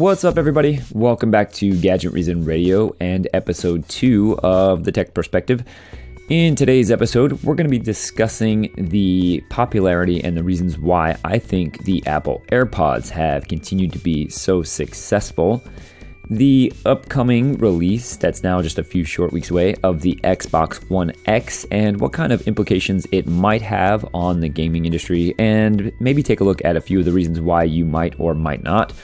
What's up, everybody? Welcome back to Gadget Reason Radio and episode two of the Tech Perspective. In today's episode, we're going to be discussing the popularity and the reasons why I think the Apple AirPods have continued to be so successful. The upcoming release, that's now just a few short weeks away, of the Xbox One X and what kind of implications it might have on the gaming industry, and maybe take a look at a few of the reasons why you might or might not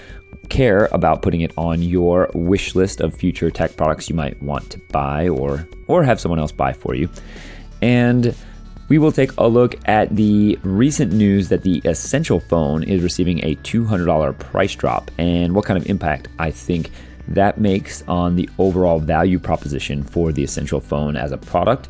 care about putting it on your wish list of future tech products you might want to buy or or have someone else buy for you. And we will take a look at the recent news that the Essential phone is receiving a $200 price drop and what kind of impact I think that makes on the overall value proposition for the Essential phone as a product.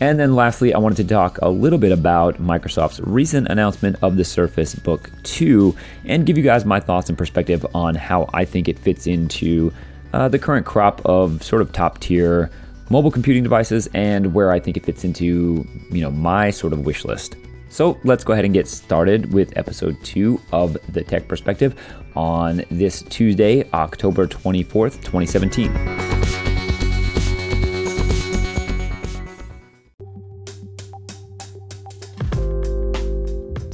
And then lastly, I wanted to talk a little bit about Microsoft's recent announcement of the Surface Book 2 and give you guys my thoughts and perspective on how I think it fits into uh, the current crop of sort of top tier mobile computing devices and where I think it fits into, you know, my sort of wish list. So let's go ahead and get started with episode two of the Tech Perspective on this Tuesday, October 24th, 2017.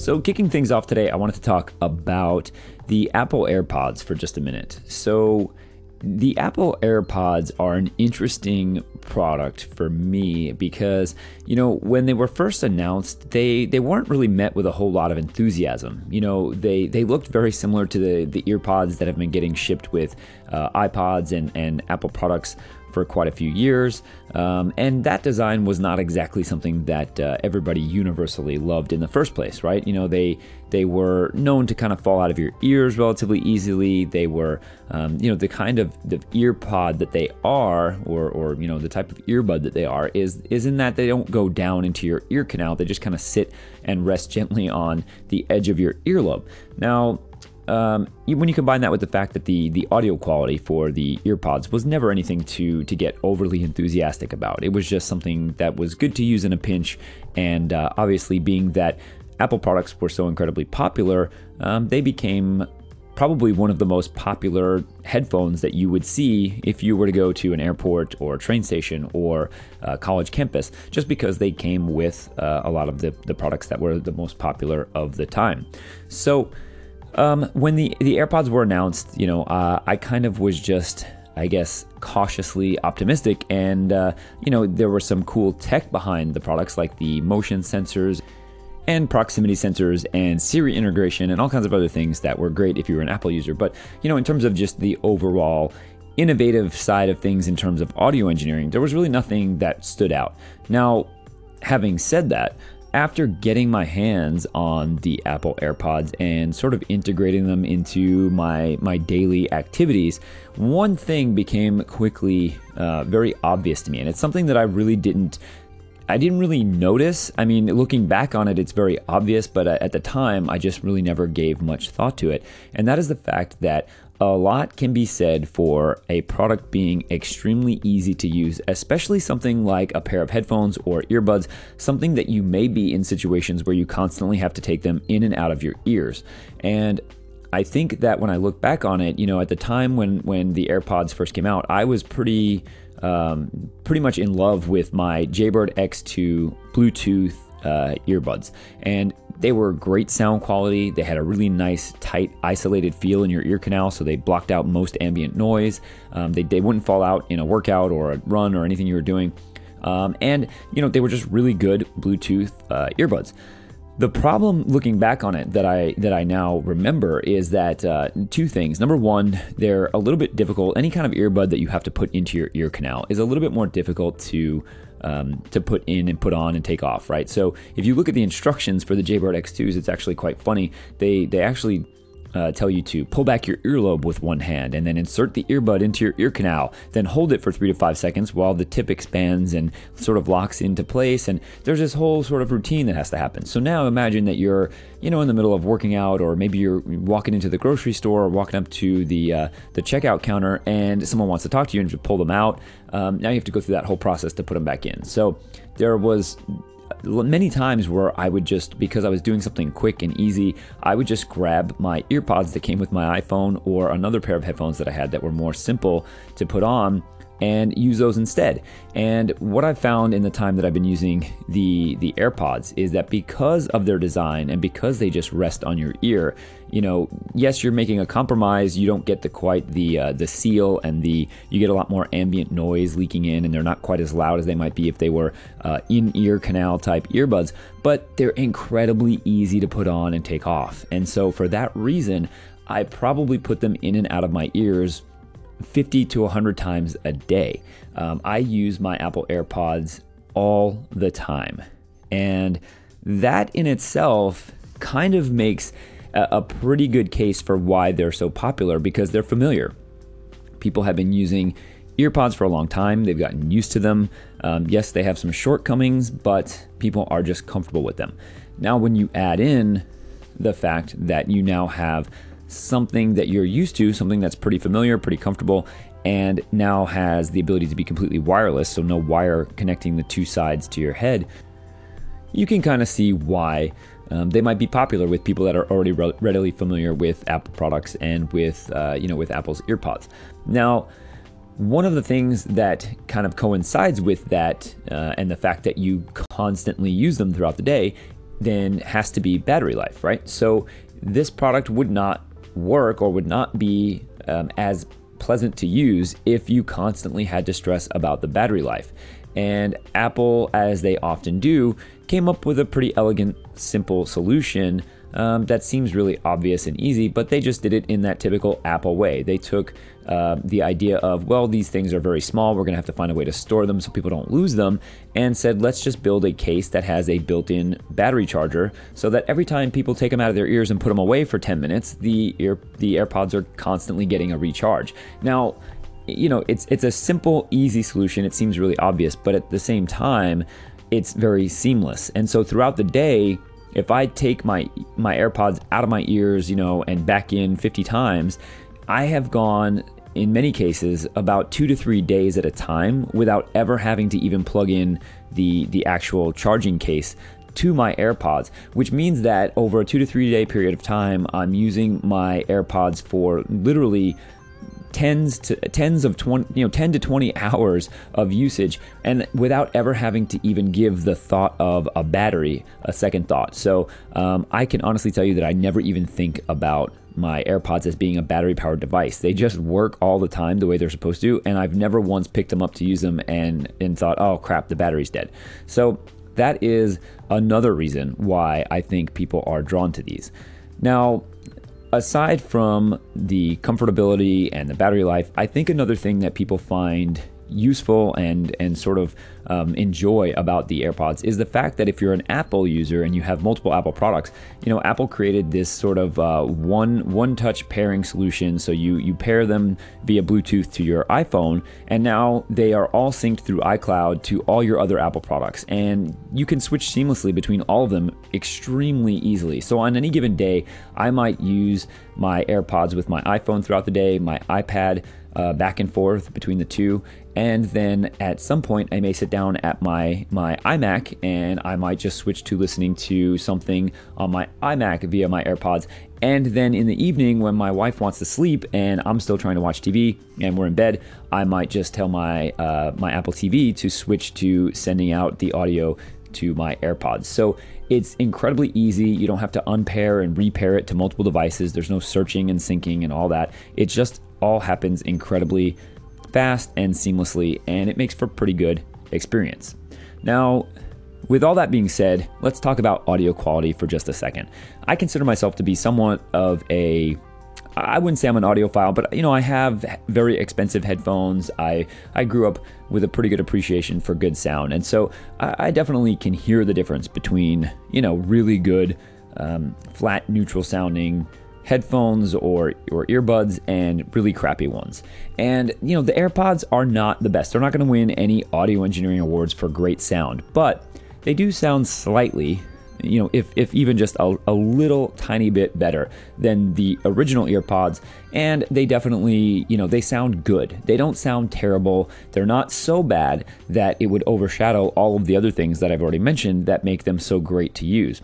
So, kicking things off today, I wanted to talk about the Apple AirPods for just a minute. So, the Apple AirPods are an interesting product for me because you know when they were first announced they they weren't really met with a whole lot of enthusiasm you know they they looked very similar to the the earpods that have been getting shipped with uh, iPods and and Apple products for quite a few years. Um, and that design was not exactly something that uh, everybody universally loved in the first place, right? You know, they they were known to kind of fall out of your ears relatively easily. They were, um, you know, the kind of the ear pod that they are, or or you know, the type of earbud that they are, is is in that they don't go down into your ear canal. They just kind of sit and rest gently on the edge of your earlobe. Now, um, when you combine that with the fact that the the audio quality for the earpods was never anything to to get overly enthusiastic about, it was just something that was good to use in a pinch. And uh, obviously, being that Apple products were so incredibly popular, um, they became probably one of the most popular headphones that you would see if you were to go to an airport or train station or college campus, just because they came with uh, a lot of the, the products that were the most popular of the time. So um, when the the AirPods were announced, you know, uh, I kind of was just, I guess, cautiously optimistic, and uh, you know, there were some cool tech behind the products, like the motion sensors and proximity sensors and Siri integration and all kinds of other things that were great if you were an Apple user. But you know, in terms of just the overall innovative side of things in terms of audio engineering, there was really nothing that stood out. Now, having said that, after getting my hands on the Apple AirPods and sort of integrating them into my my daily activities, one thing became quickly uh, very obvious to me, and it's something that I really didn't. I didn't really notice. I mean, looking back on it, it's very obvious, but at the time, I just really never gave much thought to it. And that is the fact that a lot can be said for a product being extremely easy to use, especially something like a pair of headphones or earbuds, something that you may be in situations where you constantly have to take them in and out of your ears. And I think that when I look back on it, you know, at the time when when the AirPods first came out, I was pretty um, pretty much in love with my Jaybird X2 Bluetooth uh, earbuds, and they were great sound quality. They had a really nice, tight, isolated feel in your ear canal, so they blocked out most ambient noise. Um, they, they wouldn't fall out in a workout or a run or anything you were doing. Um, and, you know, they were just really good Bluetooth uh, earbuds. The problem, looking back on it, that I that I now remember is that uh, two things. Number one, they're a little bit difficult. Any kind of earbud that you have to put into your ear canal is a little bit more difficult to um, to put in and put on and take off, right? So if you look at the instructions for the Jaybird X2s, it's actually quite funny. They they actually uh, tell you to pull back your earlobe with one hand and then insert the earbud into your ear canal. Then hold it for three to five seconds while the tip expands and sort of locks into place. And there's this whole sort of routine that has to happen. So now imagine that you're, you know, in the middle of working out, or maybe you're walking into the grocery store or walking up to the uh, the checkout counter, and someone wants to talk to you and you pull them out. Um, now you have to go through that whole process to put them back in. So there was many times where I would just, because I was doing something quick and easy, I would just grab my earpods that came with my iPhone or another pair of headphones that I had that were more simple to put on and use those instead. And what I've found in the time that I've been using the the AirPods is that because of their design and because they just rest on your ear, you know, yes, you're making a compromise. You don't get the quite the uh, the seal and the you get a lot more ambient noise leaking in, and they're not quite as loud as they might be if they were uh, in ear canal type earbuds. But they're incredibly easy to put on and take off, and so for that reason, I probably put them in and out of my ears 50 to 100 times a day. Um, I use my Apple AirPods all the time. And that in itself kind of makes a, pretty good case for why they're so popular because they're familiar. People have been using earpods for a long time, they've gotten used to them. Um, yes, they have some shortcomings, but people are just comfortable with them. Now, when you add in the fact that you now have something that you're used to, something that's pretty familiar, pretty comfortable, and now has the ability to be completely wireless, so no wire connecting the two sides to your head, you can kind of see why um, they might be popular with people that are already re- readily familiar with Apple products and with uh, you know with Apple's EarPods. Now, one of the things that kind of coincides with that uh, and the fact that you constantly use them throughout the day then has to be battery life, right? So this product would not work or would not be um, as pleasant to use if you constantly had to stress about the battery life. And Apple, as they often do, came up with a pretty elegant, simple solution um, that seems really obvious and easy, but they just did it in that typical Apple way. They took uh, the idea of, well, these things are very small, we're going to have to find a way to store them so people don't lose them, and said, let's just build a case that has a built in battery charger so that every time people take them out of their ears and put them away for 10 minutes, the, ear, the AirPods are constantly getting a recharge. Now, you know, it's it's a simple, easy solution. It seems really obvious, but at the same time, it's very seamless. And so throughout the day, if I take my my AirPods out of my ears, you know, and back in 50 times, I have gone in many cases about 2 to 3 days at a time without ever having to even plug in the the actual charging case to my AirPods, which means that over a 2 to 3 day period of time, I'm using my AirPods for literally tens to tens of 20 you know 10 to 20 hours of usage and without ever having to even give the thought of a battery a second thought so um, i can honestly tell you that i never even think about my AirPods as being a battery powered device. They just work all the time the way they're supposed to, and I've never once picked them up to use them and and thought, "Oh crap, the battery's dead." So that is another reason why I think people are drawn to these. Now, aside from the comfortability and the battery life, I think another thing that people find useful and and sort of um, enjoy about the AirPods is the fact that if you're an Apple user and you have multiple Apple products, you know Apple created this sort of uh, one one touch pairing solution. So you you pair them via Bluetooth to your iPhone, and now they are all synced through iCloud to all your other Apple products, and you can switch seamlessly between all of them extremely easily. So on any given day, I might use my AirPods with my iPhone throughout the day, my iPad uh, back and forth between the two. And then at some point, I may sit down at my my iMac and I might just switch to listening to something on my iMac via my AirPods. And then in the evening, when my wife wants to sleep and I'm still trying to watch TV and we're in bed, I might just tell my uh, my Apple TV to switch to sending out the audio to my AirPods. So it's incredibly easy. You don't have to unpair and repair it to multiple devices. There's no searching and syncing and all that. It just all happens incredibly fast and seamlessly, and it makes for pretty good experience. Now, with all that being said, let's talk about audio quality for just a second. I consider myself to be somewhat of a I wouldn't say I'm an audiophile, but you know, I have very expensive headphones. I I grew up with a pretty good appreciation for good sound, and so I, I definitely can hear the difference between you know really good, um, flat, neutral sounding headphones or or earbuds and really crappy ones. And you know, the AirPods are not the best. They're not going to win any audio engineering awards for great sound, but they do sound slightly you know, if, if even just a, a little tiny bit better than the original earpods. And they definitely, you know, they sound good. They don't sound terrible. They're not so bad that it would overshadow all of the other things that I've already mentioned that make them so great to use.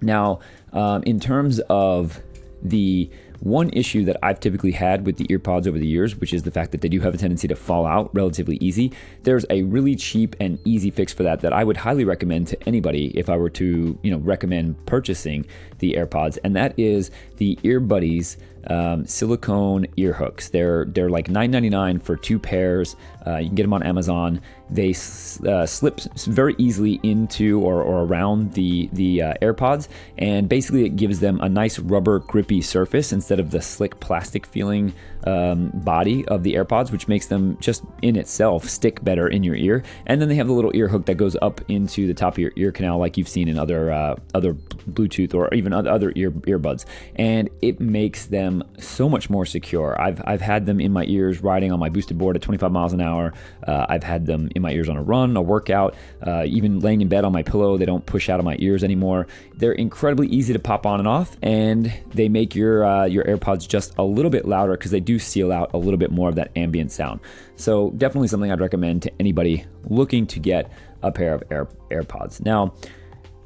Now, um, in terms of the one issue that I've typically had with the earpods over the years, which is the fact that they do have a tendency to fall out relatively easy, there's a really cheap and easy fix for that that I would highly recommend to anybody if I were to, you know, recommend purchasing the AirPods, and that is the EarBuddyz um, silicone ear hooks. They're they're like $9.99 for two pairs. Uh, you can get them on Amazon. They uh, slip very easily into or, or around the the uh, AirPods, and basically it gives them a nice rubber grippy surface instead of the slick plastic feeling um, body of the AirPods, which makes them just in itself stick better in your ear. And then they have the little ear hook that goes up into the top of your ear canal, like you've seen in other uh, other Bluetooth or even other ear earbuds, and it makes them so much more secure. I've I've had them in my ears riding on my boosted board at 25 miles an hour. Uh, I've had them in my ears on a run, a workout, uh, even laying in bed on my pillow. They don't push out of my ears anymore. They're incredibly easy to pop on and off, and they make your uh, your AirPods just a little bit louder because they do seal out a little bit more of that ambient sound. So definitely something I'd recommend to anybody looking to get a pair of Air, AirPods. Now,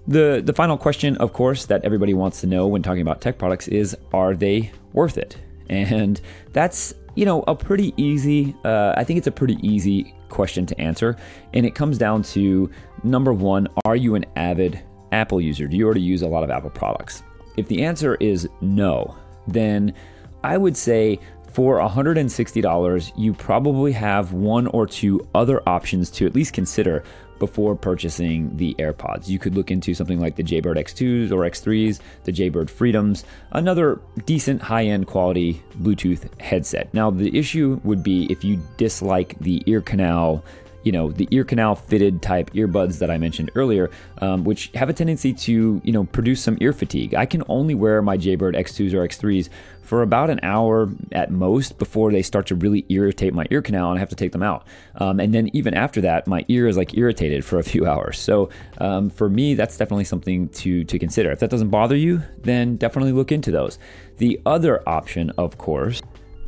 the the final question, of course, that everybody wants to know when talking about tech products is, are they worth it? And that's you know a pretty easy. Uh, I think it's a pretty easy question to answer, and it comes down to number one: Are you an avid Apple user? Do you already use a lot of Apple products? If the answer is no, then I would say for $160, you probably have one or two other options to at least consider before purchasing the AirPods. You could look into something like the Jaybird X2s or X3s, the Jaybird Freedoms, another decent high end quality Bluetooth headset. Now, the issue would be if you dislike the ear canal you know the ear canal fitted type earbuds that I mentioned earlier, um, which have a tendency to you know produce some ear fatigue. I can only wear my Jaybird X2s or X3s for about an hour at most before they start to really irritate my ear canal and I have to take them out. Um, and then even after that, my ear is like irritated for a few hours. So um, for me, that's definitely something to to consider. If that doesn't bother you, then definitely look into those. The other option, of course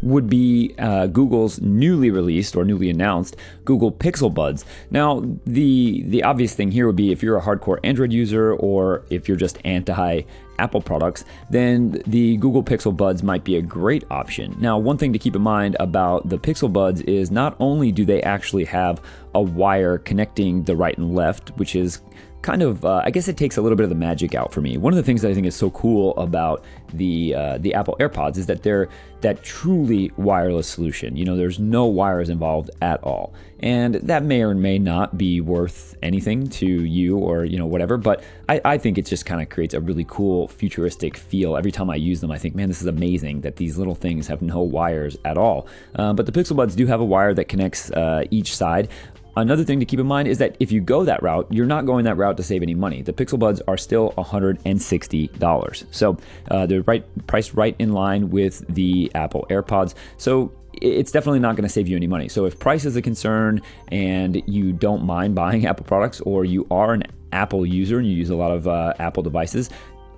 would be uh, Google's newly released or newly announced Google Pixel Buds. Now, the the obvious thing here would be if you're a hardcore Android user or if you're just anti Apple products, then the Google Pixel Buds might be a great option. Now, one thing to keep in mind about the Pixel Buds is not only do they actually have a wire connecting the right and left, which is kind of uh, I guess it takes a little bit of the magic out for me. One of the things that I think is so cool about the uh, the Apple AirPods is that they're that truly wireless solution. You know, there's no wires involved at all, and that may or may not be worth anything to you or you know whatever. But I, I think it just kind of creates a really cool futuristic feel. Every time I use them, I think, man, this is amazing that these little things have no wires at all. Uh, but the Pixel Buds do have a wire that connects uh, each side. Another thing to keep in mind is that if you go that route, you're not going that route to save any money. The Pixel Buds are still $160. So uh, they're right priced right in line with the Apple AirPods. So it's definitely not going to save you any money. So if price is a concern and you don't mind buying Apple products or you are an Apple user and you use a lot of uh, Apple devices,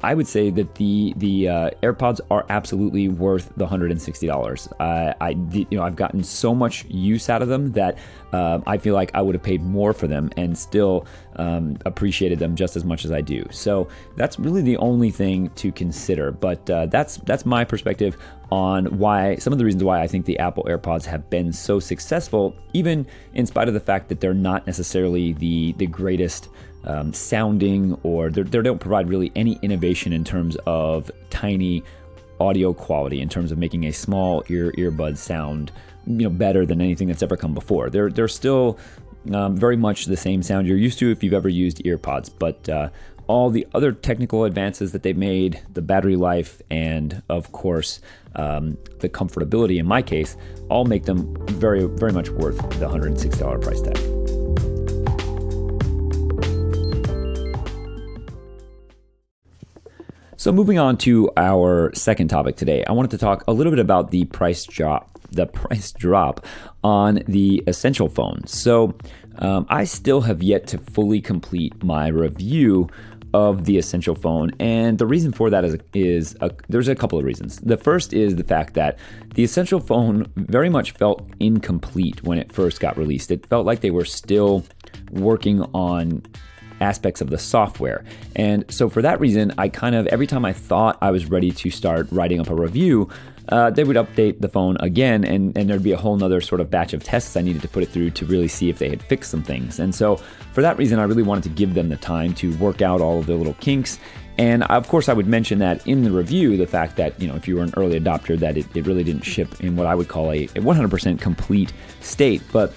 I would say that the the uh, AirPods are absolutely worth the hundred and sixty dollars. Uh, I you know I've gotten so much use out of them that uh, I feel like I would have paid more for them and still um, appreciated them just as much as I do. So that's really the only thing to consider. But uh, that's that's my perspective on why some of the reasons why I think the Apple AirPods have been so successful, even in spite of the fact that they're not necessarily the the greatest um, sounding or they don't provide really any innovation in terms of tiny audio quality in terms of making a small ear earbud sound you know better than anything that's ever come before. They're they're still um, very much the same sound you're used to if you've ever used earpods but uh, all the other technical advances that they've made the battery life and of course um, the comfortability in my case all make them very very much worth the $160 price tag So, moving on to our second topic today, I wanted to talk a little bit about the price drop, the price drop on the Essential phone. So, um, I still have yet to fully complete my review of the Essential phone, and the reason for that is is a, there's a couple of reasons. The first is the fact that the Essential phone very much felt incomplete when it first got released. It felt like they were still working on aspects of the software. And so for that reason, I kind of every time I thought I was ready to start writing up a review, uh, they would update the phone again, and, and there'd be a whole nother sort of batch of tests I needed to put it through to really see if they had fixed some things. And so, for that reason, I really wanted to give them the time to work out all of the little kinks. And of course, I would mention that in the review, the fact that, you know, if you were an early adopter, that it, it really didn't ship in what I would call a, a 100% complete state. But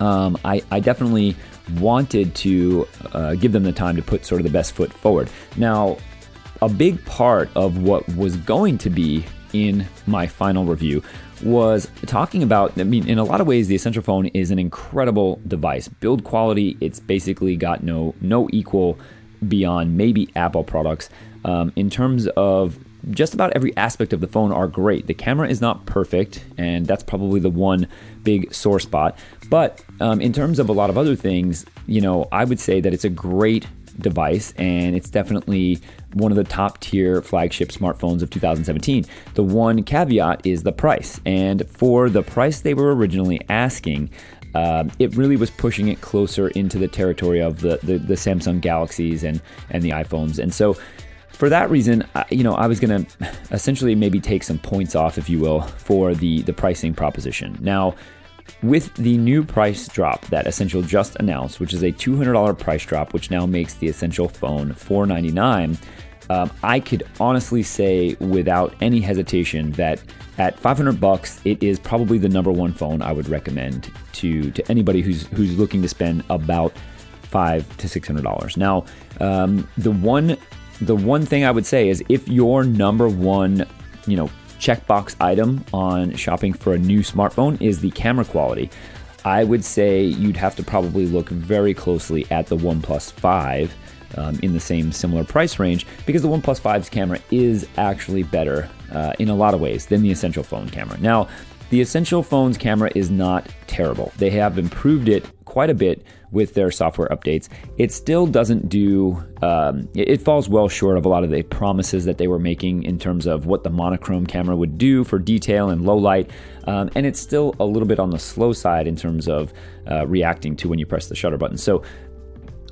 um, I, I definitely wanted to uh, give them the time to put sort of the best foot forward. Now, a big part of what was going to be in my final review was talking about I mean in a lot of ways the Essential phone is an incredible device. Build quality, it's basically got no no equal beyond maybe Apple products. Um, in terms of just about every aspect of the phone are great. The camera is not perfect, and that's probably the one big sore spot. But um, in terms of a lot of other things, you know, I would say that it's a great device, and it's definitely one of the top tier flagship smartphones of 2017. The one caveat is the price, and for the price they were originally asking, uh, it really was pushing it closer into the territory of the, the, the Samsung Galaxies and and the iPhones, and so for that reason, you know, I was going to essentially maybe take some points off, if you will, for the the pricing proposition. Now, with the new price drop that Essential just announced, which is a $200 price drop, which now makes the Essential phone 499, um, I could honestly say without any hesitation that at 500 bucks, it is probably the number one phone I would recommend to to anybody who's who's looking to spend about five to six hundred dollars. Now, um, the one the one thing I would say is if your number one, you know, checkbox item on shopping for a new smartphone is the camera quality. I would say you'd have to probably look very closely at the OnePlus 5 um, in the same similar price range because the OnePlus 5's camera is actually better uh, in a lot of ways than the Essential phone camera. Now, the Essential phone's camera is not terrible. They have improved it quite a bit with their software updates. It still doesn't do, um, it falls well short of a lot of the promises that they were making in terms of what the monochrome camera would do for detail and low light. Um, and it's still a little bit on the slow side in terms of uh, reacting to when you press the shutter button. So,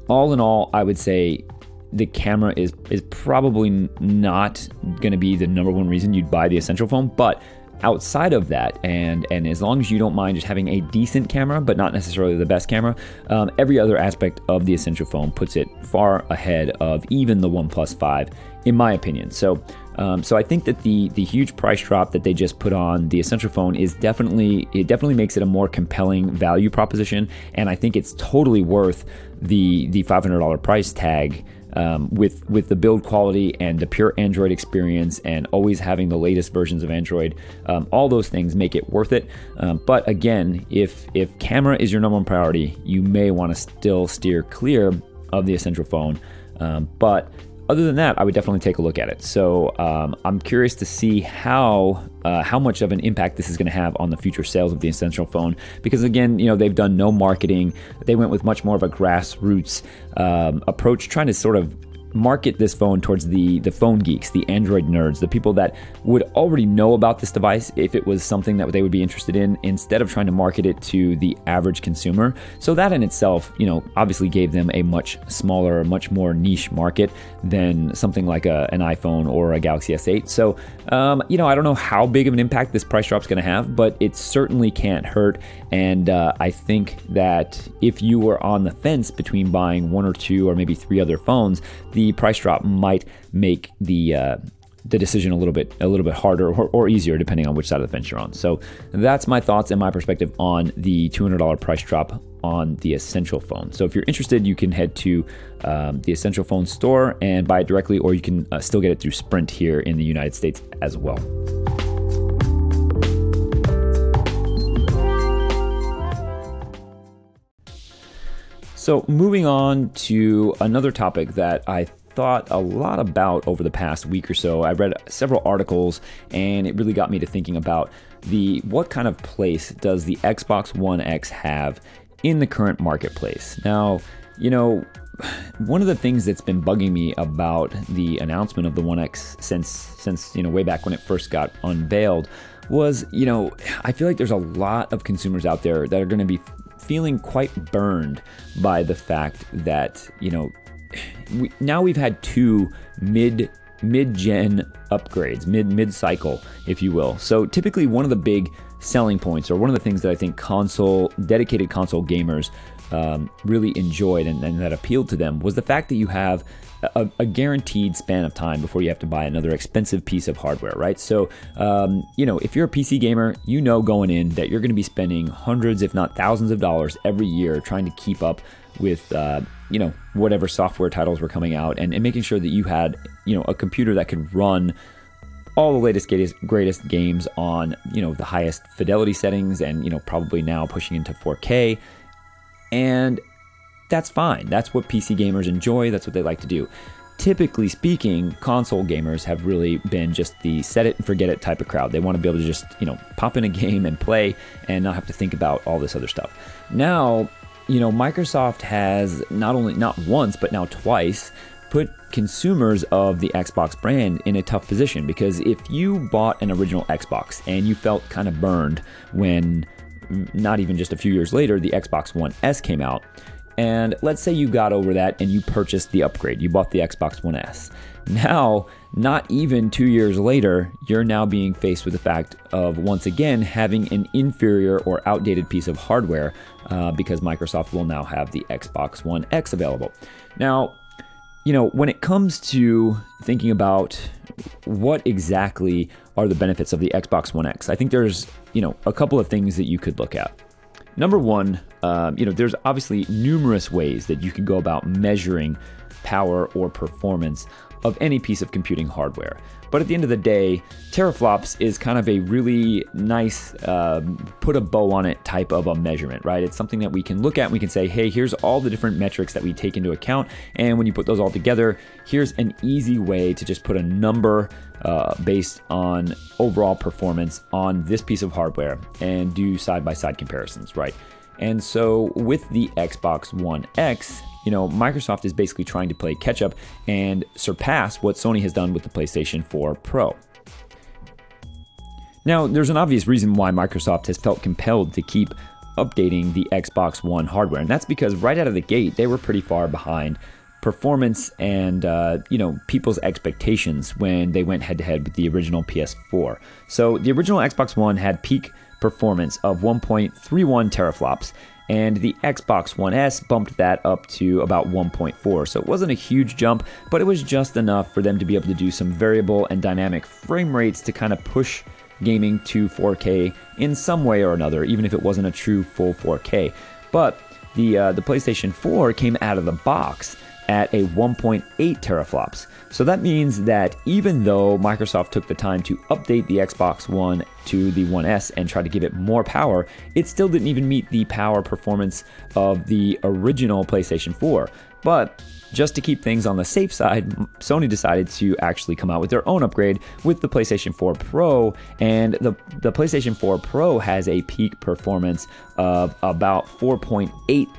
all in all, I would say the camera is is probably not going to be the number one reason you'd buy the essential phone, but outside of that, and and as long as you don't mind just having a decent camera, but not necessarily the best camera, um, every other aspect of the Essential phone puts it far ahead of even the OnePlus 5, in my opinion. So. Um, so I think that the the huge price drop that they just put on the Essential phone is definitely it definitely makes it a more compelling value proposition, and I think it's totally worth the the $500 price tag um, with with the build quality and the pure Android experience, and always having the latest versions of Android. Um, all those things make it worth it. Um, but again, if if camera is your number one priority, you may want to still steer clear of the Essential phone. Um, but other than that, I would definitely take a look at it. So um, I'm curious to see how uh, how much of an impact this is going to have on the future sales of the Essential phone. Because again, you know they've done no marketing. They went with much more of a grassroots um, approach, trying to sort of market this phone towards the the phone geeks, the Android nerds, the people that would already know about this device if it was something that they would be interested in instead of trying to market it to the average consumer. So that in itself, you know, obviously gave them a much smaller, much more niche market than something like a, an iPhone or a Galaxy S8. So, um, you know, I don't know how big of an impact this price drop is going to have, but it certainly can't hurt. And uh, I think that if you were on the fence between buying one or two or maybe three other phones, the price drop might make the uh, the decision a little bit a little bit harder or, or, easier depending on which side of the fence you're on. So that's my thoughts and my perspective on the $200 price drop on the Essential phone. So if you're interested, you can head to um, the Essential phone store and buy it directly, or you can uh, still get it through Sprint here in the United States as well. So, moving on to another topic that I thought a lot about over the past week or so. I read several articles and it really got me to thinking about the what kind of place does the Xbox One X have in the current marketplace. Now, you know, one of the things that's been bugging me about the announcement of the One X since since you know way back when it first got unveiled was you know I feel like there's a lot of consumers out there that are going to be feeling quite burned by the fact that you know we, now we've had two mid mid-gen upgrades, mid mid-cycle, if you will. So typically one of the big selling points, or one of the things that I think console dedicated console gamers um, really enjoyed and, and, that appealed to them was the fact that you have a, a, guaranteed span of time before you have to buy another expensive piece of hardware, right? So, um, you know, if you're a PC gamer, you know going in that you're going to be spending hundreds, if not thousands of dollars every year trying to keep up with, uh, you know, whatever software titles were coming out and, and making sure that you had, you know, a computer that could run all the latest greatest, greatest games on you know the highest fidelity settings and you know probably now pushing into 4K and that's fine. That's what PC gamers enjoy, that's what they like to do. Typically speaking, console gamers have really been just the set it and forget it type of crowd. They want to be able to just, you know, pop in a game and play and not have to think about all this other stuff. Now, you know, Microsoft has not only not once but now twice put consumers of the Xbox brand in a tough position because if you bought an original Xbox and you felt kind of burned when not even just a few years later, the Xbox One S came out. And let's say you got over that and you purchased the upgrade. You bought the Xbox One S. Now, not even two years later, you're now being faced with the fact of once again having an inferior or outdated piece of hardware uh, because Microsoft will now have the Xbox One X available. Now, you know, when it comes to thinking about what exactly are the benefits of the Xbox One X, I think there's, you know, a couple of things that you could look at. Number one, um, you know, there's obviously numerous ways that you can go about measuring power or performance of any piece of computing hardware. But at the end of the day, teraflops is kind of a really nice, uh, put a bow on it type of a measurement, right? It's something that we can look at and we can say, hey, here's all the different metrics that we take into account. And when you put those all together, here's an easy way to just put a number uh, based on overall performance on this piece of hardware and do side by side comparisons, right? And so with the Xbox One X, you know, Microsoft is basically trying to play catch up and surpass what Sony has done with the PlayStation 4 Pro. Now, there's an obvious reason why Microsoft has felt compelled to keep updating the Xbox One hardware, and that's because right out of the gate, they were pretty far behind performance and uh, you know people's expectations when they went head to head with the original PS4. So the original Xbox One had peak performance of 1.31 teraflops, and the Xbox One S bumped that up to about 1.4. So it wasn't a huge jump, but it was just enough for them to be able to do some variable and dynamic frame rates to kind of push gaming to 4K in some way or another, even if it wasn't a true full 4K. But the uh, the PlayStation 4 came out of the box at a 1.8 teraflops. So that means that even though Microsoft took the time to update the Xbox One to the One S and try to give it more power, it still didn't even meet the power performance of the original PlayStation 4. But just to keep things on the safe side, Sony decided to actually come out with their own upgrade with the PlayStation 4 Pro, and the, the PlayStation 4 Pro has a peak performance of about 4.8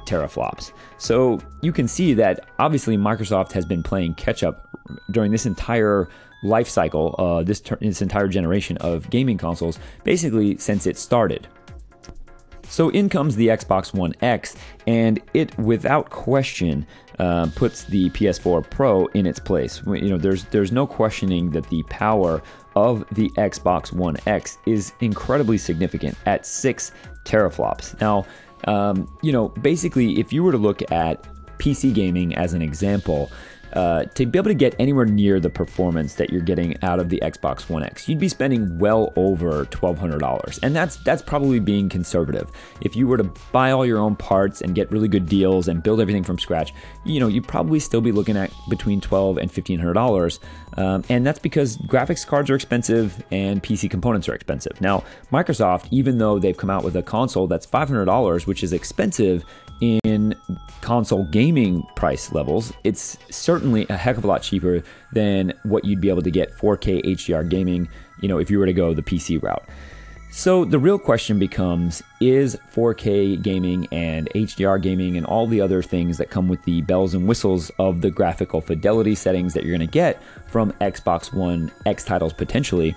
teraflops. So you can see that obviously Microsoft has been playing catch up during this entire life cycle, uh, this, ter- this entire generation of gaming consoles, basically since it started. So in comes the Xbox One X, and it, without question, uh, puts the PS4 Pro in its place. You know, there's there's no questioning that the power of the Xbox One X is incredibly significant at six teraflops. Now, um, you know, basically, if you were to look at PC gaming as an example, uh, to be able to get anywhere near the performance that you're getting out of the Xbox One X, you'd be spending well over $1,200. And that's that's probably being conservative. If you were to buy all your own parts and get really good deals and build everything from scratch, you know, you'd probably still be looking at between $1,200 and $1,500. Um, and that's because graphics cards are expensive and PC components are expensive. Now, Microsoft, even though they've come out with a console that's $500, which is expensive, in console gaming price levels, it's certainly a heck of a lot cheaper than what you'd be able to get 4K HDR gaming, you know, if you were to go the PC route. So the real question becomes is 4K gaming and HDR gaming and all the other things that come with the bells and whistles of the graphical fidelity settings that you're going to get from Xbox One X titles potentially,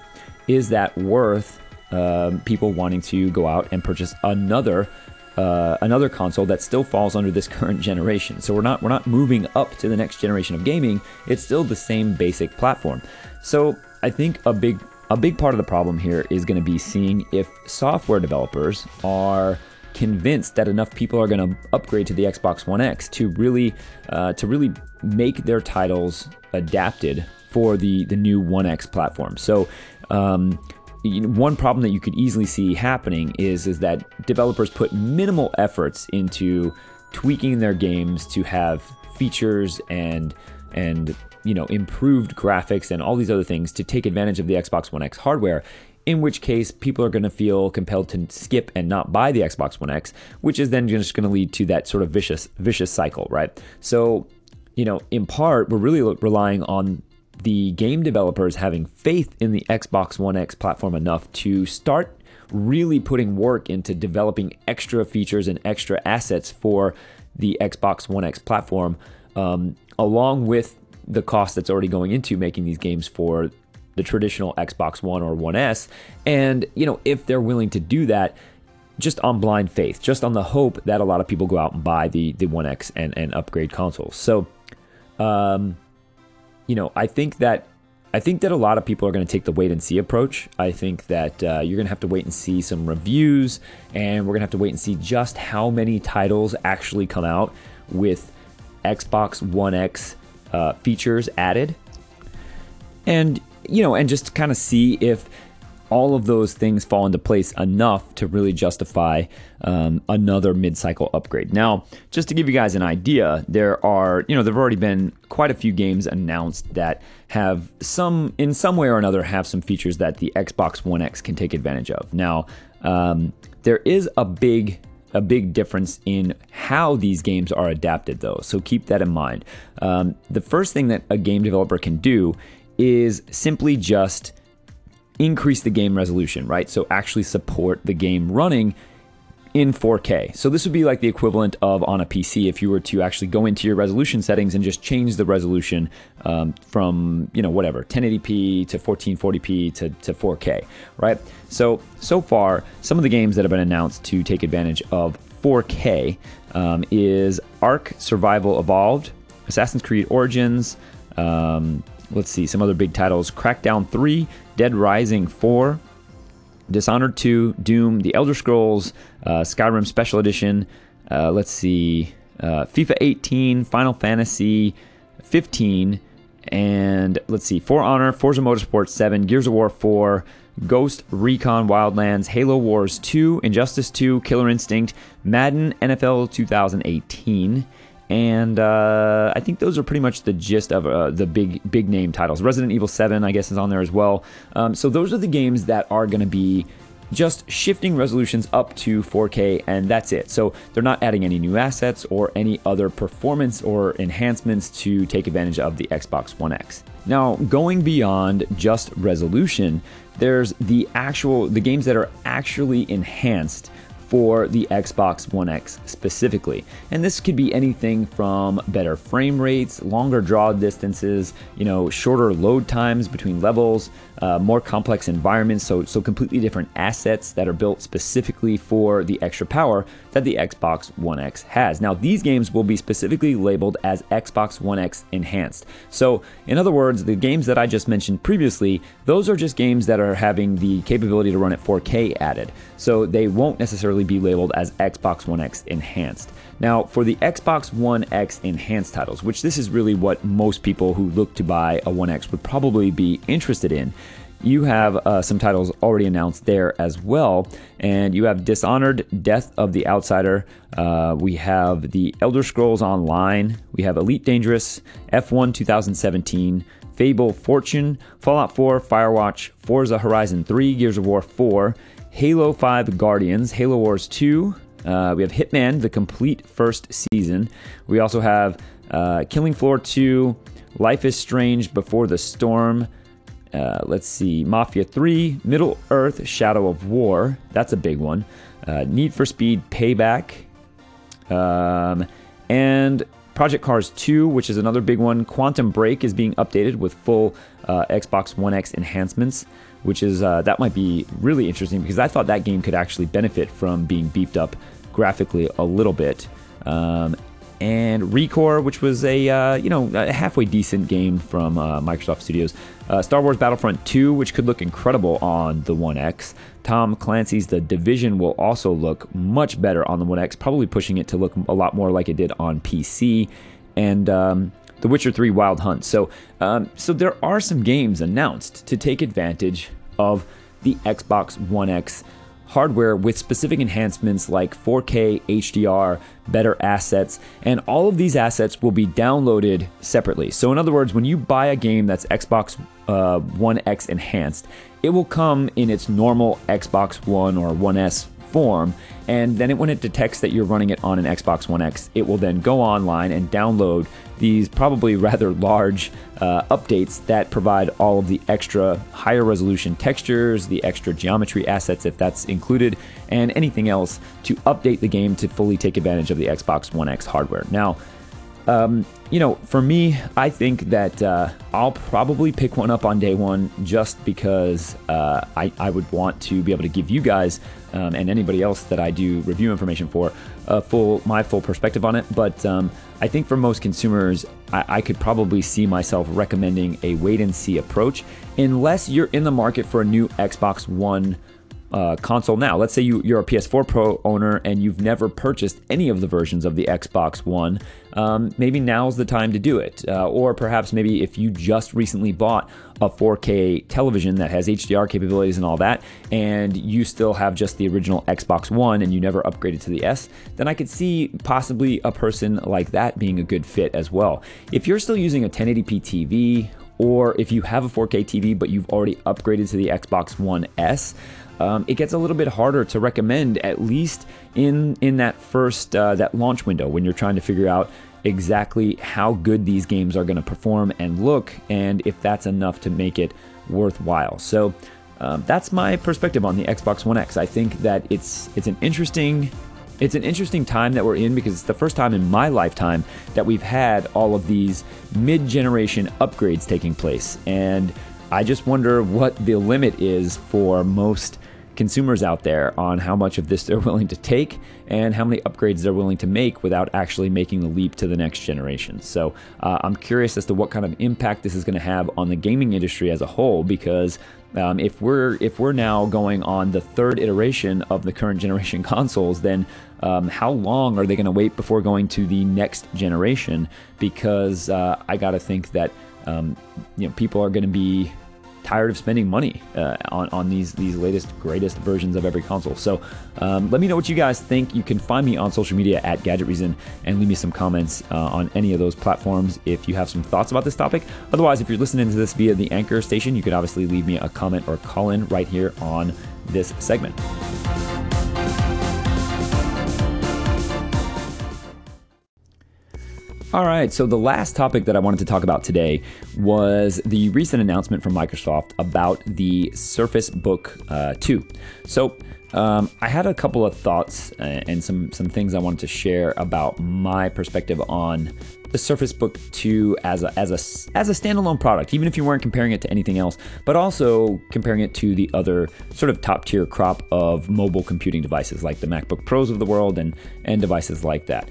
is that worth um, people wanting to go out and purchase another uh, another console that still falls under this current generation. So we're not we're not moving up to the next generation of gaming. It's still the same basic platform. So I think a big a big part of the problem here is going to be seeing if software developers are convinced that enough people are going to upgrade to the Xbox One X to really uh, to really make their titles adapted for the the new One X platform. So. Um, one problem that you could easily see happening is is that developers put minimal efforts into tweaking their games to have features and and you know, improved graphics and all these other things to take advantage of the Xbox One X hardware. In which case, people are going to feel compelled to skip and not buy the Xbox One X, which is then just going to lead to that sort of vicious, vicious cycle, right? So, you know, in part, we're really relying on the game developers having faith in the Xbox One X platform enough to start really putting work into developing extra features and extra assets for the Xbox One X platform, um, along with the cost that's already going into making these games for the traditional Xbox One or One S. And, you know, if they're willing to do that, just on blind faith, just on the hope that a lot of people go out and buy the the One X and, and upgrade consoles. So, um, you know, I think that I think that a lot of people are going to take the wait and see approach. I think that uh, you're going to have to wait and see some reviews, and we're going to have to wait and see just how many titles actually come out with Xbox One X uh, features added, and you know, and just kind of see if all of those things fall into place enough to really justify um, another mid-cycle upgrade. Now, just to give you guys an idea, there are you know there've already been quite a few games announced that have some in some way or another have some features that the Xbox One X can take advantage of. Now, um, there is a big a big difference in how these games are adapted, though. So keep that in mind. Um, the first thing that a game developer can do is simply just increase the game resolution, right? So actually support the game running in 4K. So this would be like the equivalent of on a PC if you were to actually go into your resolution settings and just change the resolution um, from you know whatever 1080p to 1440p to, to 4K, right? So so far, some of the games that have been announced to take advantage of 4K um, is Ark Survival Evolved, Assassin's Creed Origins. Um, let's see some other big titles: Crackdown 3, Dead Rising 4. Dishonored 2, Doom, The Elder Scrolls, uh, Skyrim Special Edition. Uh, let's see, uh, FIFA 18, Final Fantasy 15, and let's see, For Honor, Forza Motorsport 7, Gears of War 4, Ghost Recon Wildlands, Halo Wars 2, Injustice 2, Killer Instinct, Madden NFL 2018. And uh, I think those are pretty much the gist of uh, the big big name titles. Resident Evil 7, I guess, is on there as well. Um, so those are the games that are going to be just shifting resolutions up to 4K, and that's it. So they're not adding any new assets or any other performance or enhancements to take advantage of the Xbox One X. Now, going beyond just resolution, there's the actual the games that are actually enhanced for the Xbox One X specifically. And this could be anything from better frame rates, longer draw distances, you know, shorter load times between levels, uh, more complex environments, so so completely different assets that are built specifically for the extra power that the Xbox One X has. Now, these games will be specifically labeled as Xbox One X enhanced. So, in other words, the games that I just mentioned previously, those are just games that are having the capability to run at 4K added. So, they won't necessarily be labeled as Xbox One X enhanced. Now, for the Xbox One X enhanced titles, which this is really what most people who look to buy a One X would probably be interested in, you have uh, some titles already announced there as well. And you have Dishonored, Death of the Outsider. Uh, we have The Elder Scrolls Online. We have Elite Dangerous, F1 2017, Fable Fortune, Fallout 4, Firewatch, Forza Horizon 3, Gears of War 4, Halo 5 Guardians, Halo Wars 2. Uh, we have Hitman, the complete first season. We also have uh, Killing Floor 2, Life is Strange Before the Storm, uh, let's see, Mafia 3, Middle Earth, Shadow of War. That's a big one. Uh, Need for Speed Payback. Um, and Project Cars 2, which is another big one. Quantum Break is being updated with full uh, Xbox One X enhancements, which is uh, that might be really interesting because I thought that game could actually benefit from being beefed up graphically a little bit. Um, and Recore, which was a uh, you know a halfway decent game from uh, Microsoft Studios. Uh, Star Wars Battlefront 2, which could look incredible on the One X. Tom Clancy's The Division will also look much better on the One X, probably pushing it to look a lot more like it did on PC. And um, The Witcher 3 Wild Hunt. So, um, so there are some games announced to take advantage of the Xbox One X hardware with specific enhancements like 4K HDR, better assets, and all of these assets will be downloaded separately. So, in other words, when you buy a game that's Xbox uh, One X enhanced, it will come in its normal Xbox One or One S form. And then it, when it detects that you're running it on an Xbox One X, it will then go online and download these probably rather large uh, updates that provide all of the extra higher resolution textures, the extra geometry assets if that's included, and anything else to update the game to fully take advantage of the Xbox One X hardware. Now, um, you know, for me, I think that uh, I'll probably pick one up on day one just because uh, I, I, would want to be able to give you guys um, and anybody else that I do review information for a full my full perspective on it. But um, I think for most consumers, I, I could probably see myself recommending a wait and see approach unless you're in the market for a new Xbox One uh, console now. Let's say you, you're a PS4 Pro owner and you've never purchased any of the versions of the Xbox One. Um, maybe now's the time to do it. Uh, or perhaps maybe if you just recently bought a 4K television that has HDR capabilities and all that, and you still have just the original Xbox One and you never upgraded to the S, then I could see possibly a person like that being a good fit as well. If you're still using a 1080p TV, or if you have a 4K TV but you've already upgraded to the Xbox One S, um, it gets a little bit harder to recommend, at least in in that first uh, that launch window when you're trying to figure out exactly how good these games are going to perform and look, and if that's enough to make it worthwhile. So. Um, that's my perspective on the Xbox One X. I think that it's it's an interesting it's an interesting time that we're in because it's the first time in my lifetime that we've had all of these mid-generation upgrades taking place and I just wonder what the limit is for most consumers out there on how much of this they're willing to take and how many upgrades they're willing to make without actually making the leap to the next generation. So uh, I'm curious as to what kind of impact this is going to have on the gaming industry as a whole because um, if we're if we're now going on the third iteration of the current generation consoles, then um, how long are they going to wait before going to the next generation? Because uh, I got to think that um, you know people are going to be tired of spending money uh, on, on these these latest greatest versions of every console. So um, let me know what you guys think. You can find me on social media at Gadget Reason and leave me some comments uh, on any of those platforms if you have some thoughts about this topic. Otherwise, if you're listening to this via the Anchor station, you could obviously leave me a comment or call in right here on this segment. All right, so the last topic that I wanted to talk about today was the recent announcement from Microsoft about the Surface Book uh, 2. So, um, I had a couple of thoughts uh, and some some things I wanted to share about my perspective on the Surface Book 2 as a as a as a standalone product, even if you weren't comparing it to anything else, but also comparing it to the other sort of top tier crop of mobile computing devices like the MacBook Pros of the world and and devices like that.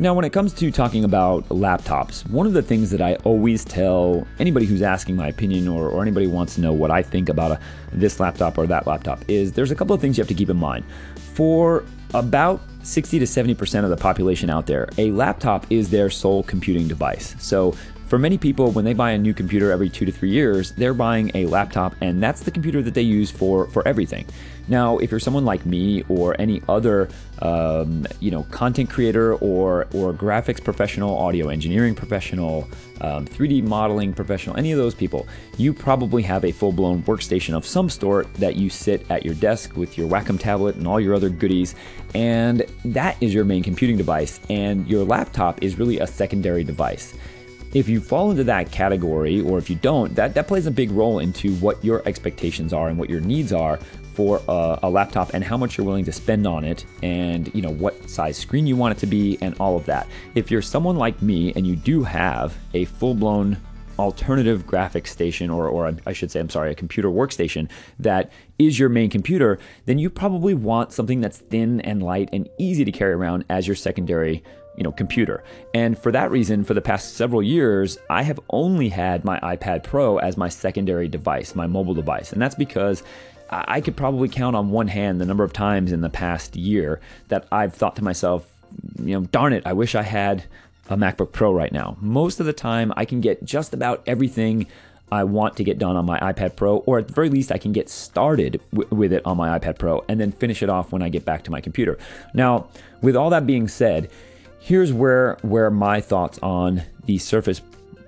Now, when it comes to talking about laptops, one of the things that I always tell anybody who's asking my opinion or, or anybody wants to know what I think about a, this laptop or that laptop is there's a couple of things you have to keep in mind. For about 60 to 70% of the population out there, a laptop is their sole computing device. So for many people, when they buy a new computer every two to three years, they're buying a laptop, and that's the computer that they use for for everything. Now, if you're someone like me or any other, um, you know, content creator or or graphics professional, audio engineering professional, um, 3D modeling professional, any of those people, you probably have a full-blown workstation of some sort that you sit at your desk with your Wacom tablet and all your other goodies, and that is your main computing device, and your laptop is really a secondary device if you fall into that category or if you don't, that, that plays a big role into what your expectations are and what your needs are for a, a, laptop and how much you're willing to spend on it and you know what size screen you want it to be and all of that. If you're someone like me and you do have a full-blown alternative graphics station, or, or I should say, I'm sorry, a computer workstation that is your main computer, then you probably want something that's thin and light and easy to carry around as your secondary you know computer and for that reason for the past several years i have only had my ipad pro as my secondary device my mobile device and that's because i could probably count on one hand the number of times in the past year that i've thought to myself you know darn it i wish i had a MacBook Pro right now. Most of the time, I can get just about everything I want to get done on my iPad Pro, or at the very least, I can get started w- with it on my iPad Pro and then finish it off when I get back to my computer. Now, with all that being said, here's where where my thoughts on the Surface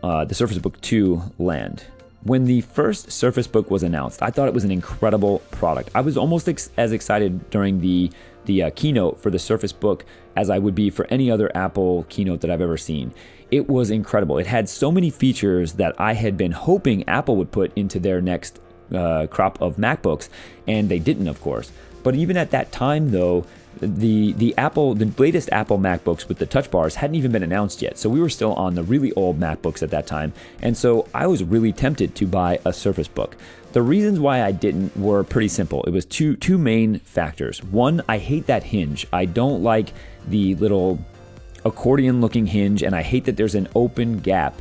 uh, the Surface Book 2 land. When the first Surface Book was announced, I thought it was an incredible product. I was almost ex- as excited during the the uh, keynote for the Surface Book as I would be for any other Apple keynote that I've ever seen. It was incredible. It had so many features that I had been hoping Apple would put into their next uh, crop of MacBooks, and they didn't, of course. But even at that time, though, the the Apple the latest Apple MacBooks with the touch bars hadn't even been announced yet. So we were still on the really old MacBooks at that time. And so I was really tempted to buy a Surface Book. The reasons why I didn't were pretty simple. It was two two main factors. One, I hate that hinge. I don't like the little accordion looking hinge and I hate that there's an open gap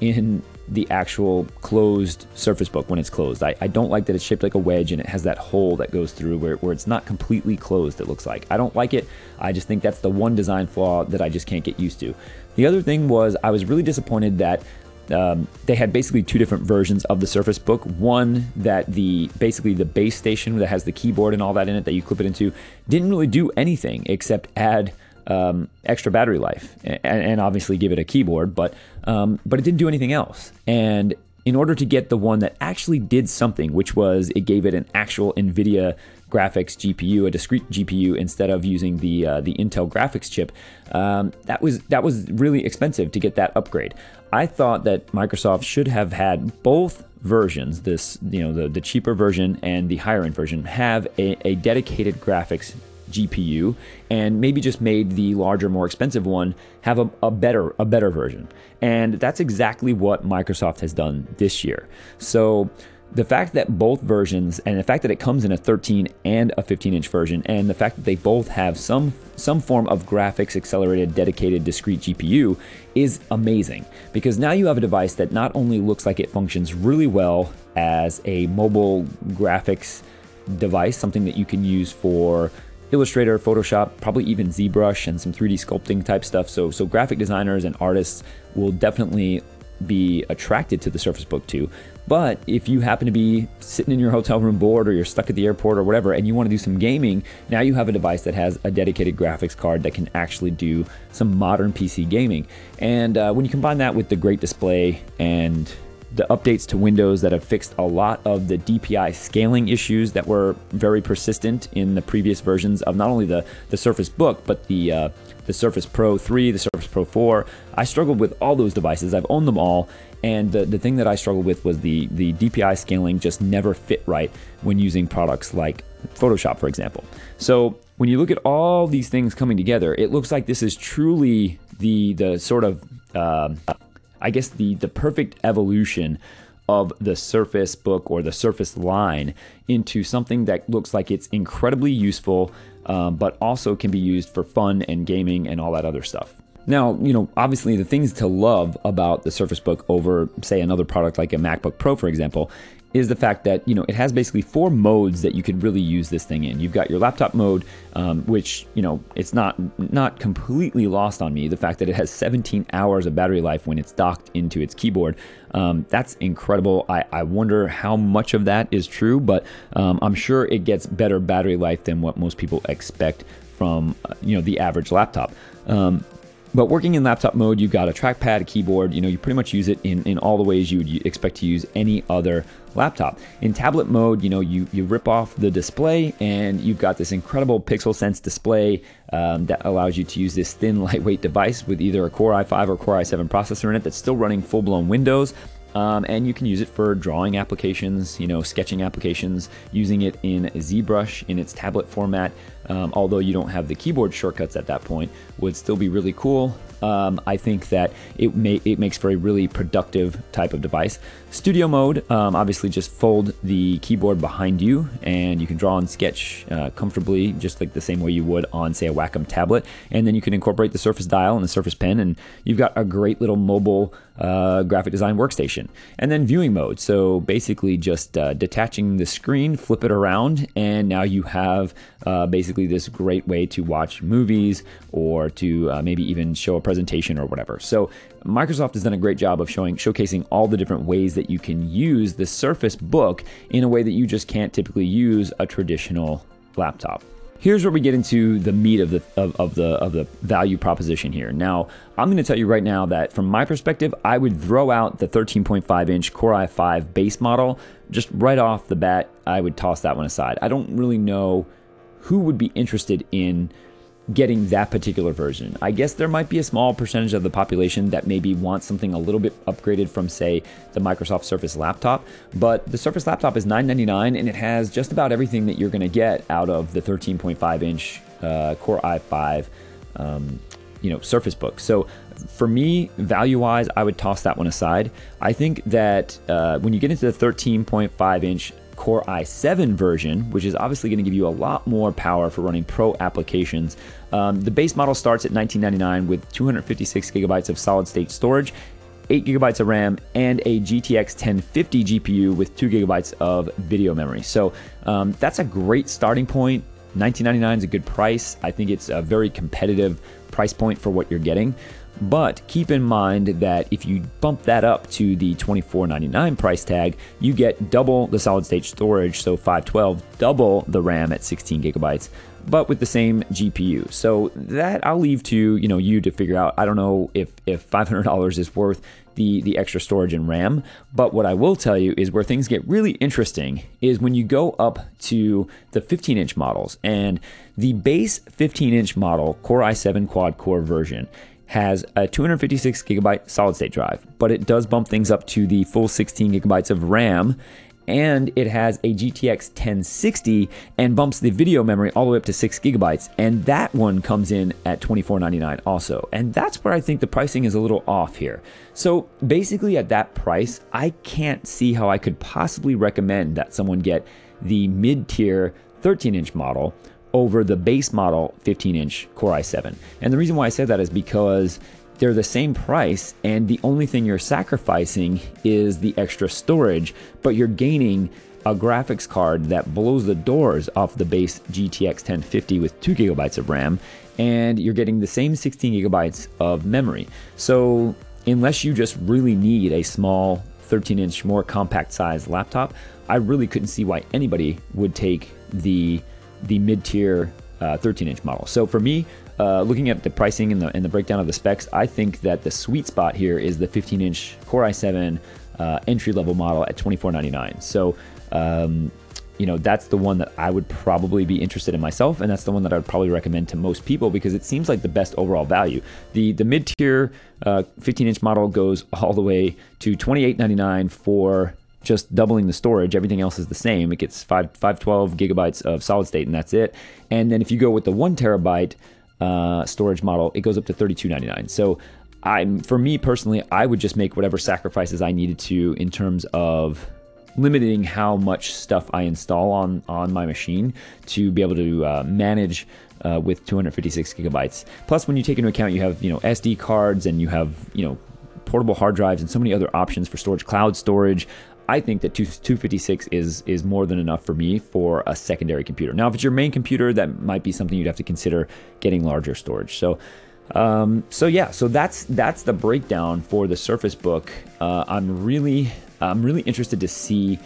in the actual closed Surface Book when it's closed. I, I don't like that it's shaped like a wedge and it has that hole that goes through where, where it's not completely closed, it looks like. I don't like it. I just think that's the one design flaw that I just can't get used to. The other thing was I was really disappointed that um, they had basically two different versions of the Surface Book. One that the basically the base station that has the keyboard and all that in it that you clip it into didn't really do anything except add um, extra battery life and, and, obviously give it a keyboard, but um, but it didn't do anything else. And in order to get the one that actually did something, which was it gave it an actual NVIDIA graphics GPU, a discrete GPU, instead of using the uh, the Intel graphics chip. Um, that was that was really expensive to get that upgrade. I thought that Microsoft should have had both versions, this you know the the cheaper version and the higher end version, have a, a dedicated graphics GPU and maybe just made the larger, more expensive one have a, a, better a better version. And that's exactly what Microsoft has done this year. So the fact that both versions and the fact that it comes in a 13 and a 15 inch version and the fact that they both have some some form of graphics accelerated dedicated discrete GPU is amazing because now you have a device that not only looks like it functions really well as a mobile graphics device something that you can use for Illustrator, Photoshop, probably even ZBrush and some 3D sculpting type stuff. So, so graphic designers and artists will definitely be attracted to the Surface Book 2. But if you happen to be sitting in your hotel room bored or you're stuck at the airport or whatever and you want to do some gaming, now you have a device that has a dedicated graphics card that can actually do some modern PC gaming. And uh, when you combine that with the great display and the updates to Windows that have fixed a lot of the DPI scaling issues that were very persistent in the previous versions of not only the, the Surface Book, but the, uh, the Surface Pro 3, the Surface Pro 4. I struggled with all those devices. I've owned them all. And the, the thing that I struggled with was the, the DPI scaling just never fit right when using products like Photoshop, for example. So when you look at all these things coming together, it looks like this is truly the, the sort of uh, I guess the the perfect evolution of the Surface book or the Surface line into something that looks like it's incredibly useful, um, but also can be used for fun and gaming and all that other stuff. Now, you know, obviously the things to love about the Surface Book over, say, another product like a MacBook Pro, for example, is the fact that you know it has basically four modes that you could really use this thing in. You've got your laptop mode, um, which you know it's not not completely lost on me. The fact that it has 17 hours of battery life when it's docked into its keyboard, um, that's incredible. I, I, wonder how much of that is true, but um, I'm sure it gets better battery life than what most people expect from uh, you know the average laptop. Um, But working in laptop mode, you've got a trackpad, a keyboard, you know, you pretty much use it in, in all the ways you would expect to use any other laptop. In tablet mode, you know, you, you rip off the display and you've got this incredible Pixel Sense display um, that allows you to use this thin, lightweight device with either a Core i5 or Core i7 processor in it that's still running full blown Windows. Um, and you can use it for drawing applications, you know, sketching applications, using it in ZBrush in its tablet format. Um, although you don't have the keyboard shortcuts at that point, would still be really cool. Um, I think that it may it makes for a really productive type of device. Studio mode, um, obviously, just fold the keyboard behind you, and you can draw and sketch uh, comfortably, just like the same way you would on, say, a Wacom tablet. And then you can incorporate the Surface Dial and the Surface Pen, and you've got a great little mobile uh, graphic design workstation. And then viewing mode, so basically just uh, detaching the screen, flip it around, and now you have uh, basically this great way to watch movies or to uh, maybe even show a presentation or whatever. So Microsoft has done a great job of showing showcasing all the different ways that you can use the Surface Book in a way that you just can't typically use a traditional laptop. Here's where we get into the meat of the of, of the of the value proposition here. Now, I'm going to tell you right now that from my perspective, I would throw out the 13.5 inch Core i5 base model just right off the bat. I would toss that one aside. I don't really know who would be interested in getting that particular version. I guess there might be a small percentage of the population that maybe wants something a little bit upgraded from, say, the Microsoft Surface laptop. But the Surface laptop is 999 and it has just about everything that you're going to get out of the 13.5 inch uh, Core i5. Um, you know, Surface Book. So for me, value wise, I would toss that one aside. I think that uh, when you get into the 13.5 inch Core i7 version, which is obviously going to give you a lot more power for running pro applications. Um, the base model starts at 1999 with 256 gigabytes of solid state storage 8 gigabytes of RAM, and a GTX 1050 GPU with 2 gigabytes of video memory. So um, that's a great starting point. 1999 is a good price. I think it's a very competitive price point for what you're getting. But keep in mind that if you bump that up to the $24.99 price tag, you get double the solid state storage, so 512, double the RAM at 16 gigabytes, but with the same GPU. So that I'll leave to you know you to figure out. I don't know if if $500 is worth the the extra storage and RAM, but what I will tell you is where things get really interesting is when you go up to the 15 inch models and the base 15 inch model Core i7 quad core version has a 256 gigabyte solid state drive, but it does bump things up to the full 16 gigabytes of RAM. And it has a GTX 1060 and bumps the video memory all the way up to 6 gigabytes. And that one comes in at $24.99 also. And that's where I think the pricing is a little off here. So basically, at that price, I can't see how I could possibly recommend that someone get the mid tier 13 inch model over the base model 15 inch Core i7. And the reason why I say that is because they're the same price, and the only thing you're sacrificing is the extra storage, but you're gaining a graphics card that blows the doors off the base GTX 1050 with 2 gigabytes of RAM, and you're getting the same 16 gigabytes of memory. So, unless you just really need a small 13 inch, more compact size laptop, I really couldn't see why anybody would take the the mid-tier 13-inch uh, model. So for me, uh, looking at the pricing and the, and the breakdown of the specs, I think that the sweet spot here is the 15-inch Core i7 uh, entry-level model at $24.99. So um, you know that's the one that I would probably be interested in myself, and that's the one that I would probably recommend to most people because it seems like the best overall value. The the mid tier uh, 15 inch model goes all the way to 28.99 for just doubling the storage. Everything else is the same. It gets 5, 512 gigabytes of solid state, and that's it. And then if you go with the one terabyte uh, storage model, it goes up to 32.99. So I'm for me personally, I would just make whatever sacrifices I needed to in terms of limiting how much stuff I install on on my machine to be able to uh, manage uh, with 256 gigabytes. Plus, when you take into account you have you know SD cards and you have you know portable hard drives and so many other options for storage, cloud storage. I think that 256 is is more than enough for me for a secondary computer. Now, if it's your main computer, that might be something you'd have to consider getting larger storage. So, um, so yeah, so that's that's the breakdown for the Surface Book. Uh, I'm really I'm really interested to see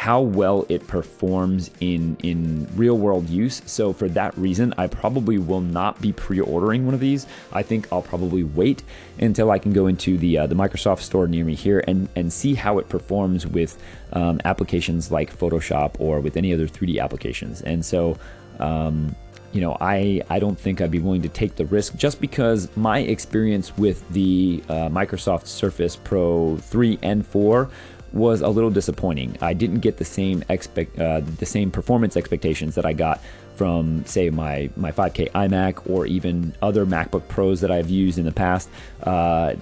how well it performs in in real world use. So for that reason, I probably will not be pre-ordering one of these. I think I'll probably wait until I can go into the uh, the Microsoft store near me here and and see how it performs with um, applications like Photoshop or with any other 3D applications. And so. Um, you know, I, I don't think I'd be willing to take the risk just because my experience with the uh, Microsoft Surface Pro 3 and 4 was a little disappointing. I didn't get the same expect uh, the same performance expectations that I got from say my my 5K iMac or even other MacBook Pros that I've used in the past. Uh,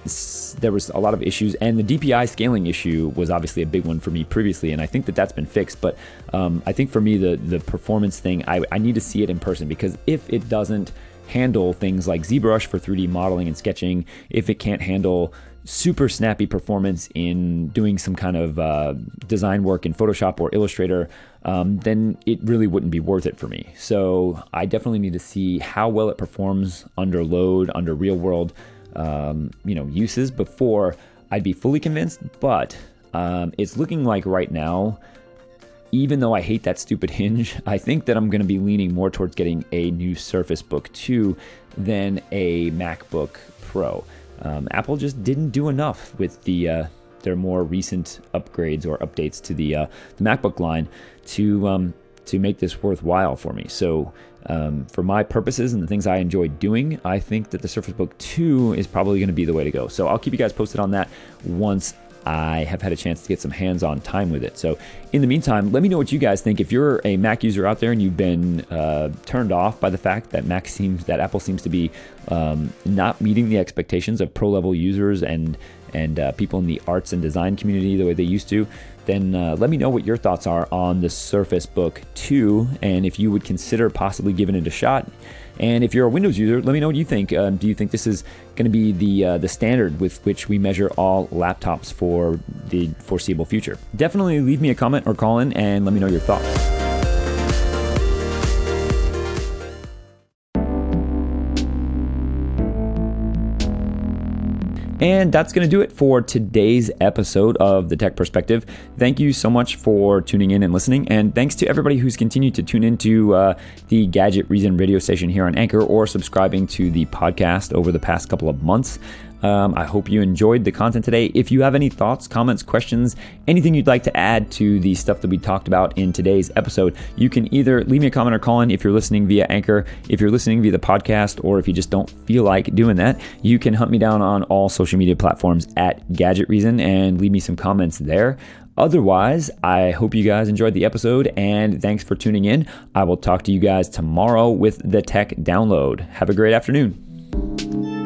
there was a lot of issues, and the DPI scaling issue was obviously a big one for me previously, and I think that that's been fixed. But um, I think for me the the performance thing, I, I need to see it in person because if it doesn't handle things like ZBrush for 3D modeling and sketching, if it can't handle super snappy performance in doing some kind of uh, design work in Photoshop or Illustrator, um, then it really wouldn't be worth it for me. So I definitely need to see how well it performs under load, under real world, um, you know, uses before I'd be fully convinced. But um, it's looking like right now. Even though I hate that stupid hinge, I think that I'm going to be leaning more towards getting a new Surface Book 2 than a MacBook Pro. Um, Apple just didn't do enough with the uh, their more recent upgrades or updates to the uh, the MacBook line to um, to make this worthwhile for me. So um, for my purposes and the things I enjoy doing, I think that the Surface Book 2 is probably going to be the way to go. So I'll keep you guys posted on that once I have had a chance to get some hands on time with it. So, in the meantime, let me know what you guys think. If you're a Mac user out there and you've been uh, turned off by the fact that Mac seems, that Apple seems to be um, not meeting the expectations of pro level users and and uh, people in the arts and design community the way they used to, then uh, let me know what your thoughts are on the Surface Book 2 and if you would consider possibly giving it a shot. And if you're a Windows user, let me know what you think. Um, do you think this is going to be the uh, the standard with which we measure all laptops for the foreseeable future? Definitely leave me a comment or call in and let me know your thoughts. And that's going to do it for today's episode of The Tech Perspective. Thank you so much for tuning in and listening. And thanks to everybody who's continued to tune into uh, the Gadget Reason radio station here on Anchor or subscribing to the podcast over the past couple of months. Um, I hope you enjoyed the content today. If you have any thoughts, comments, questions, anything you'd like to add to the stuff that we talked about in today's episode, you can either leave me a comment or call in if you're listening via Anchor. If you're listening via the podcast, or if you just don't feel like doing that, you can hunt me down on all social media platforms at Gadget Reason and leave me some comments there. Otherwise, I hope you guys enjoyed the episode and thanks for tuning in. I will talk to you guys tomorrow with the tech download. Have a great afternoon.